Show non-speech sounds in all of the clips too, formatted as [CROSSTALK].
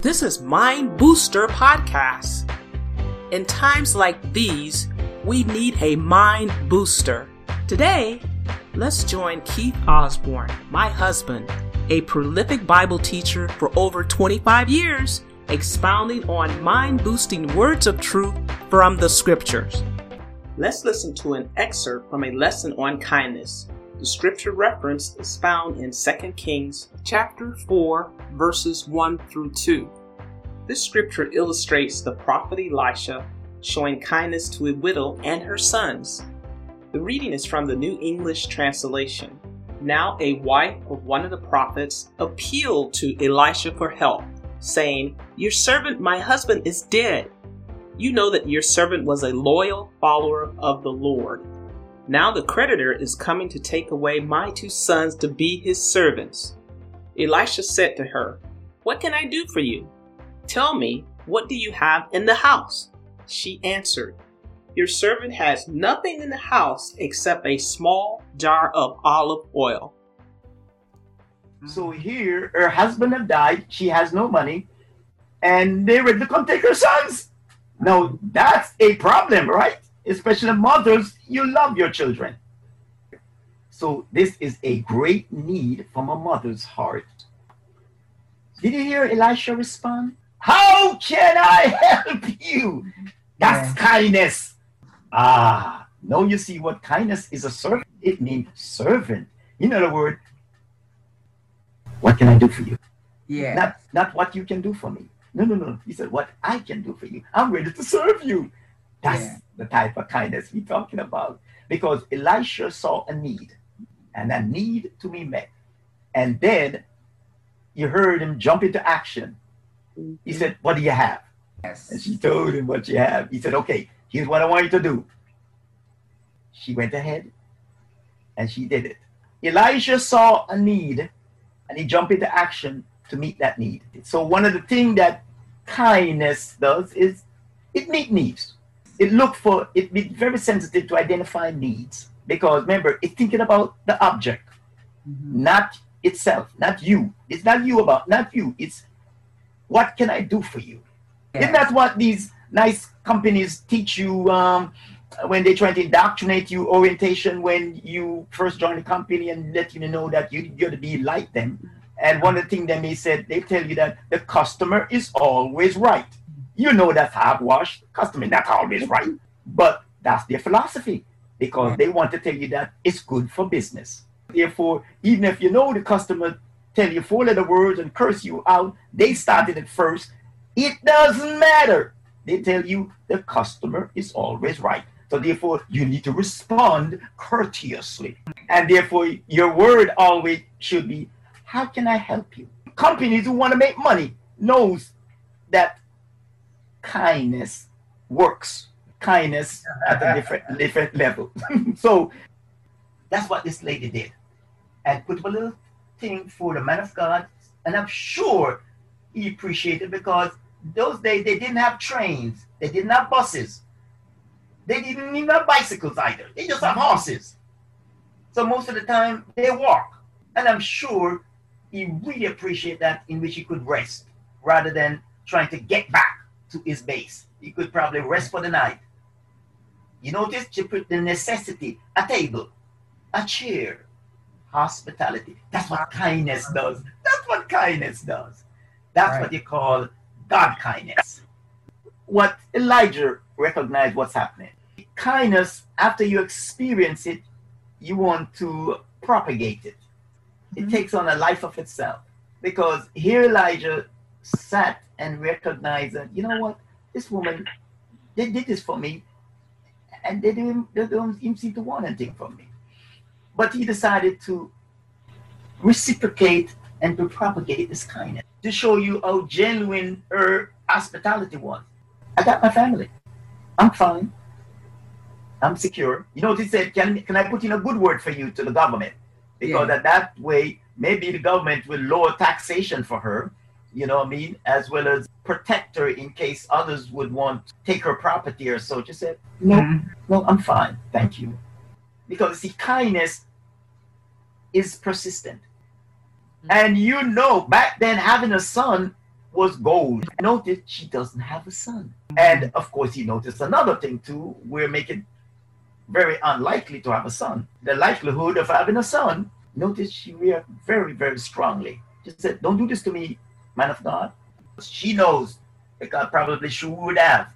This is Mind Booster Podcast. In times like these, we need a mind booster. Today, let's join Keith Osborne, my husband, a prolific Bible teacher for over 25 years, expounding on mind boosting words of truth from the scriptures. Let's listen to an excerpt from a lesson on kindness. The scripture reference is found in 2 Kings chapter 4 verses 1 through 2. This scripture illustrates the prophet Elisha showing kindness to a widow and her sons. The reading is from the New English Translation. Now a wife of one of the prophets appealed to Elisha for help, saying, Your servant, my husband, is dead. You know that your servant was a loyal follower of the Lord now the creditor is coming to take away my two sons to be his servants. Elisha said to her, What can I do for you? Tell me, what do you have in the house? She answered, Your servant has nothing in the house except a small jar of olive oil. So here, her husband have died, she has no money, and they're ready to come take her sons. Now that's a problem, right? Especially mothers, you love your children. So this is a great need from a mother's heart. Did you hear Elisha respond? How can I help you? That's yeah. kindness. Ah, now you see what kindness is a servant. It means servant. In other words, what can I do for you? Yeah. Not not what you can do for me. No, no, no. He said, what I can do for you. I'm ready to serve you. That's yeah. the type of kindness we're talking about. Because Elisha saw a need and a need to be met. And then you heard him jump into action. He mm-hmm. said, What do you have? Yes. And she told him what she have. He said, Okay, here's what I want you to do. She went ahead and she did it. Elisha saw a need and he jumped into action to meet that need. So one of the things that kindness does is it meets needs it look for it be very sensitive to identify needs because remember it's thinking about the object mm-hmm. not itself not you. It's not you about not you. It's what can i do for you? Yeah. isn't that what these nice companies teach you um, when they try to indoctrinate you orientation when you first join the company and let you know that you, you're to be like them. And one of the things they may said they tell you that the customer is always right you know that's hogwash. Customer not always right, but that's their philosophy because they want to tell you that it's good for business. Therefore, even if you know the customer tell you four letter words and curse you out, they started it first. It doesn't matter. They tell you the customer is always right. So therefore, you need to respond courteously. And therefore, your word always should be, how can I help you? Companies who want to make money knows that kindness works. Kindness at a different [LAUGHS] different level. [LAUGHS] so that's what this lady did. And put a little thing for the man of God. And I'm sure he appreciated because those days they didn't have trains, they didn't have buses, they didn't even have bicycles either. They just have horses. So most of the time they walk. And I'm sure he really appreciated that in which he could rest rather than trying to get back to his base. He could probably rest for the night. You notice she put the necessity, a table, a chair, hospitality. That's what kindness does. That's what kindness does. That's right. what you call God kindness. What Elijah recognized what's happening. Kindness, after you experience it, you want to propagate it. It mm-hmm. takes on a life of itself. Because here Elijah sat and recognized that, you know what, this woman, they did this for me, and they didn't, they don't even seem to want anything from me. But he decided to reciprocate and to propagate this kindness to show you how genuine her hospitality was. I got my family. I'm fine. I'm secure. You know what he said? Can, can I put in a good word for you to the government? Because yeah. that, that way, maybe the government will lower taxation for her you know what I mean? As well as protect her in case others would want to take her property or so. Just said, no, mm-hmm. no, I'm fine. Thank you. Because see, kindness is persistent. Mm-hmm. And you know, back then having a son was gold. Notice she doesn't have a son. And of course, he noticed another thing too. We're making very unlikely to have a son. The likelihood of having a son, notice she reacted very, very strongly. She said, Don't do this to me, man of God. She knows that God probably she would have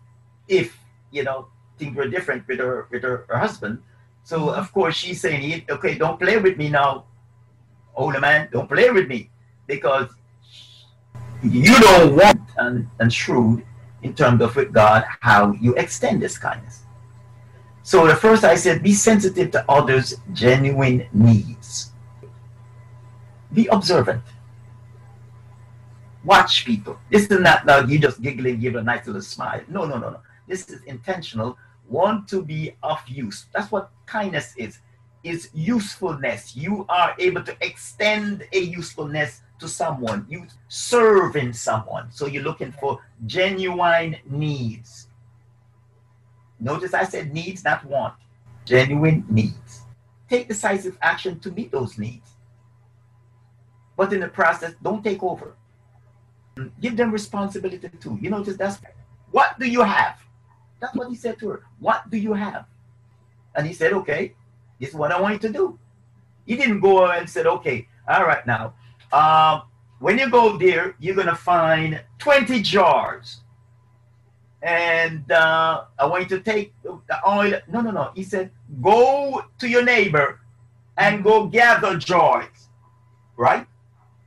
if, you know, things were different with her with her, her husband. So mm-hmm. of course she's saying, Okay, don't play with me now. Older man, don't play with me. Because you don't want and, and shrewd in terms of with God how you extend this kindness. So the first I said, be sensitive to others' genuine needs. Be observant. Watch people. This is not now you just giggling, give a nice little smile. No, no, no, no. This is intentional. Want to be of use. That's what kindness is. Is usefulness. You are able to extend a usefulness to someone. You serving someone. So you're looking for genuine needs. Notice I said needs, not want. Genuine needs. Take decisive action to meet those needs. But in the process, don't take over. Give them responsibility too. You notice that's what do you have? That's what he said to her. What do you have? And he said, Okay, this is what I want you to do. He didn't go and said, Okay, all right now. Um, when you go there, you're gonna find 20 jars. And uh, I want you to take the oil. No, no, no. He said, go to your neighbor and go gather jars. Right?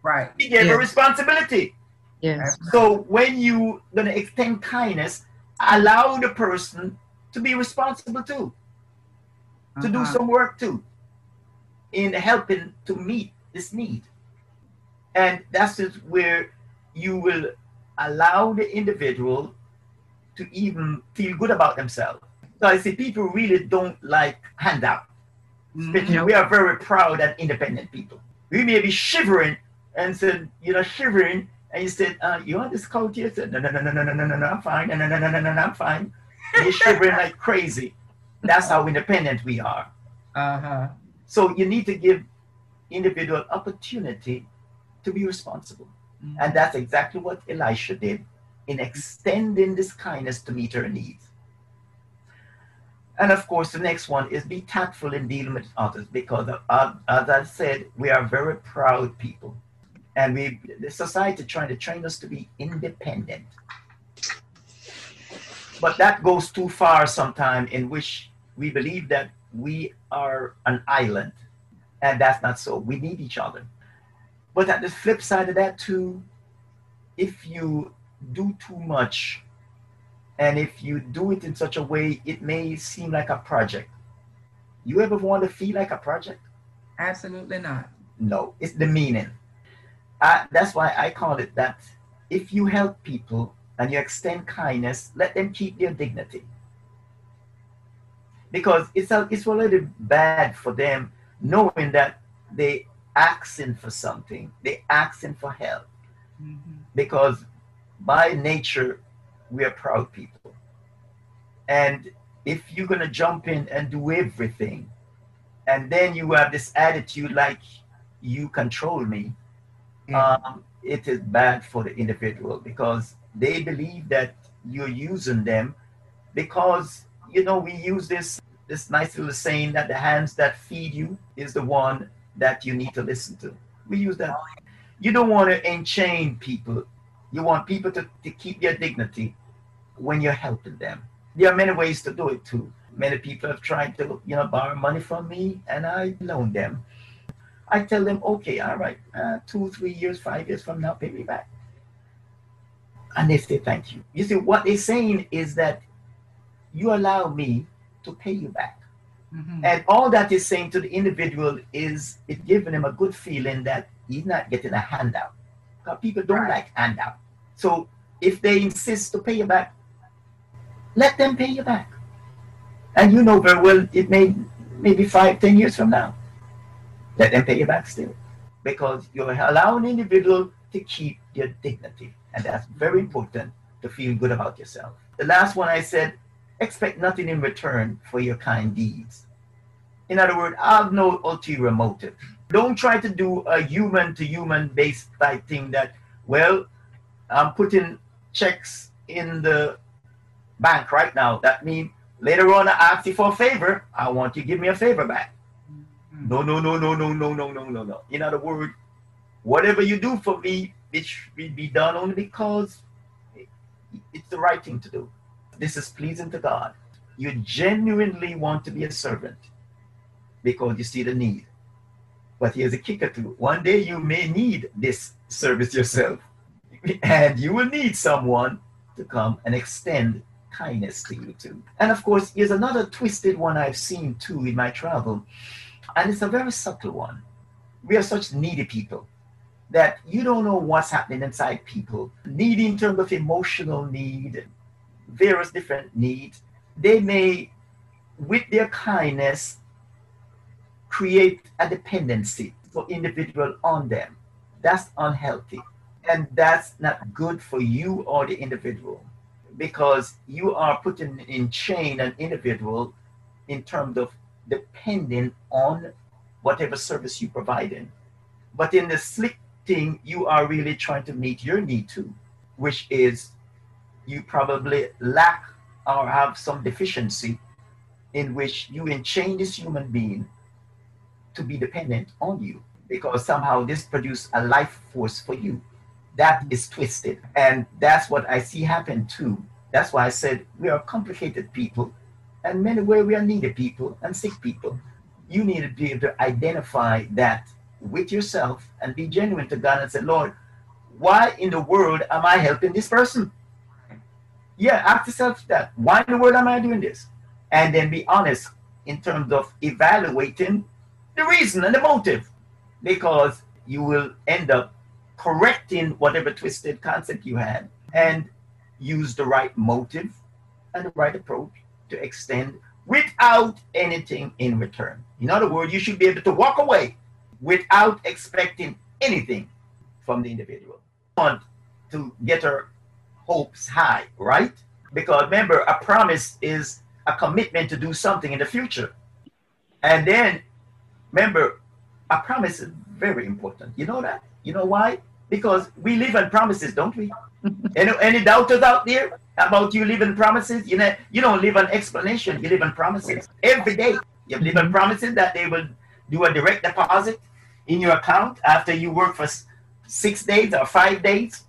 Right. He gave a responsibility. Yes. So when you gonna extend kindness, allow the person to be responsible too, uh-huh. to do uh-huh. some work too, in helping to meet this need. And that's where you will allow the individual to even feel good about themselves. So I see people really don't like handout. Especially mm-hmm. we are very proud and independent people. We may be shivering and said, you know, shivering and he said, uh, you want this coat here? I said, no, no, no, no, no, no, no, no, no, I'm fine. No, no, no, no, no, no, no, I'm fine. And you're shivering like crazy. That's how independent we are. Uh-huh. So you need to give individual opportunity to be responsible. Mm-hmm. And that's exactly what Elisha did in extending this kindness to meet her needs. And of course, the next one is be tactful in dealing with others because, uh, as I said, we are very proud people and we the society trying to train us to be independent. But that goes too far sometimes in which we believe that we are an island. And that's not so. We need each other. But at the flip side of that too if you do too much and if you do it in such a way it may seem like a project. You ever want to feel like a project? Absolutely not. No. It's the meaning I, that's why I call it that if you help people and you extend kindness, let them keep their dignity. Because it's, a, it's already bad for them knowing that they asking for something, they asking for help. Mm-hmm. Because by nature, we are proud people. And if you're going to jump in and do everything, and then you have this attitude like you control me, um, it is bad for the individual because they believe that you're using them because you know we use this this nice little saying that the hands that feed you is the one that you need to listen to. We use that. You don't want to enchain people. You want people to, to keep their dignity when you're helping them. There are many ways to do it too. Many people have tried to you know borrow money from me and i loan them I tell them, okay, all right, uh, two, three years, five years from now, pay me back. And they say, thank you. You see, what they're saying is that you allow me to pay you back. Mm-hmm. And all that is saying to the individual is it giving him a good feeling that he's not getting a handout. Because people don't right. like handout. So if they insist to pay you back, let them pay you back. And you know very well it may maybe five, ten years from now let them pay you back still. Because you're allowing an individual to keep their dignity. And that's very important to feel good about yourself. The last one I said, expect nothing in return for your kind deeds. In other words, I've no ulterior motive. Don't try to do a human to human based type thing that, well, I'm putting checks in the bank right now. That means later on I ask you for a favor. I want you to give me a favor back. No, no, no, no, no, no, no, no, no, no. In other words, whatever you do for me, it should be done only because it's the right thing to do. This is pleasing to God. You genuinely want to be a servant because you see the need. But here's a kicker too. One day you may need this service yourself, [LAUGHS] and you will need someone to come and extend kindness to you too. And of course, here's another twisted one I've seen too in my travel, and it's a very subtle one. We are such needy people that you don't know what's happening inside people. Need in terms of emotional need, various different needs. They may, with their kindness, create a dependency for individual on them. That's unhealthy. And that's not good for you or the individual because you are putting in chain an individual in terms of depending on whatever service you provide in. But in the slick thing, you are really trying to meet your need too, which is you probably lack or have some deficiency in which you enchain this human being to be dependent on you because somehow this produce a life force for you. That is twisted. And that's what i see happen too. That's why i said we are complicated people and many where we are needed people and sick people you need to be able to identify that with yourself and be genuine to god and say lord why in the world am i helping this person yeah, ask yourself that. Why in the world am I doing this? And then be honest in terms of evaluating the reason and the motive. Because you will end up correcting whatever twisted concept you had and use the right motive and the right approach to extend without anything in return. In other words, you should be able to walk away without expecting anything from the individual. Want to get her hopes high, right? Because remember, a promise is a commitment to do something in the future. And then remember, a promise is very important. You know that? You know why? Because we live on promises, don't we? [LAUGHS] any, any doubters out there about you living promises? You know, you don't live on explanation, you live on promises. Every day. You live on promises that they will do a direct deposit in your account after you work for six days or five days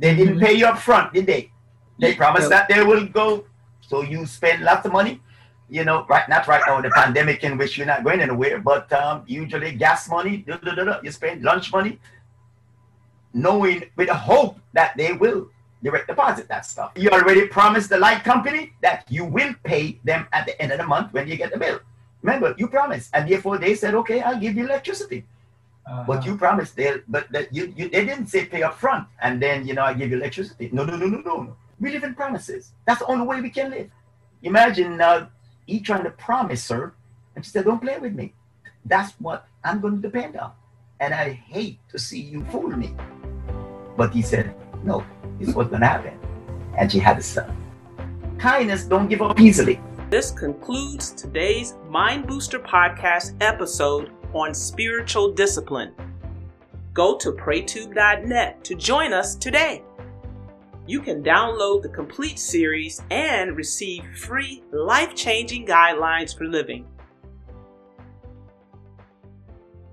they didn't mm-hmm. pay you up front, did they? They promised that they will go. So you spend lots of money. You know, right? Not right now, the pandemic in which you're not going anywhere, but um, usually gas money. You spend lunch money, knowing with hope that they will direct deposit that stuff. You already promised the light company that you will pay them at the end of the month when you get the bill. Remember, you promised, and therefore they said, "Okay, I'll give you electricity." Uh-huh. But you promised they but that you, you they didn't say pay up front and then you know I give you electricity. No, no, no, no, no. We live in promises. That's the only way we can live. Imagine now uh, he trying to promise her, and she said, Don't play with me. That's what I'm going to depend on. And I hate to see you fool me. But he said, No, this was going to happen. And she had a son. Kindness don't give up easily. This concludes today's Mind Booster Podcast episode on spiritual discipline. Go to praytube.net to join us today. You can download the complete series and receive free life changing guidelines for living.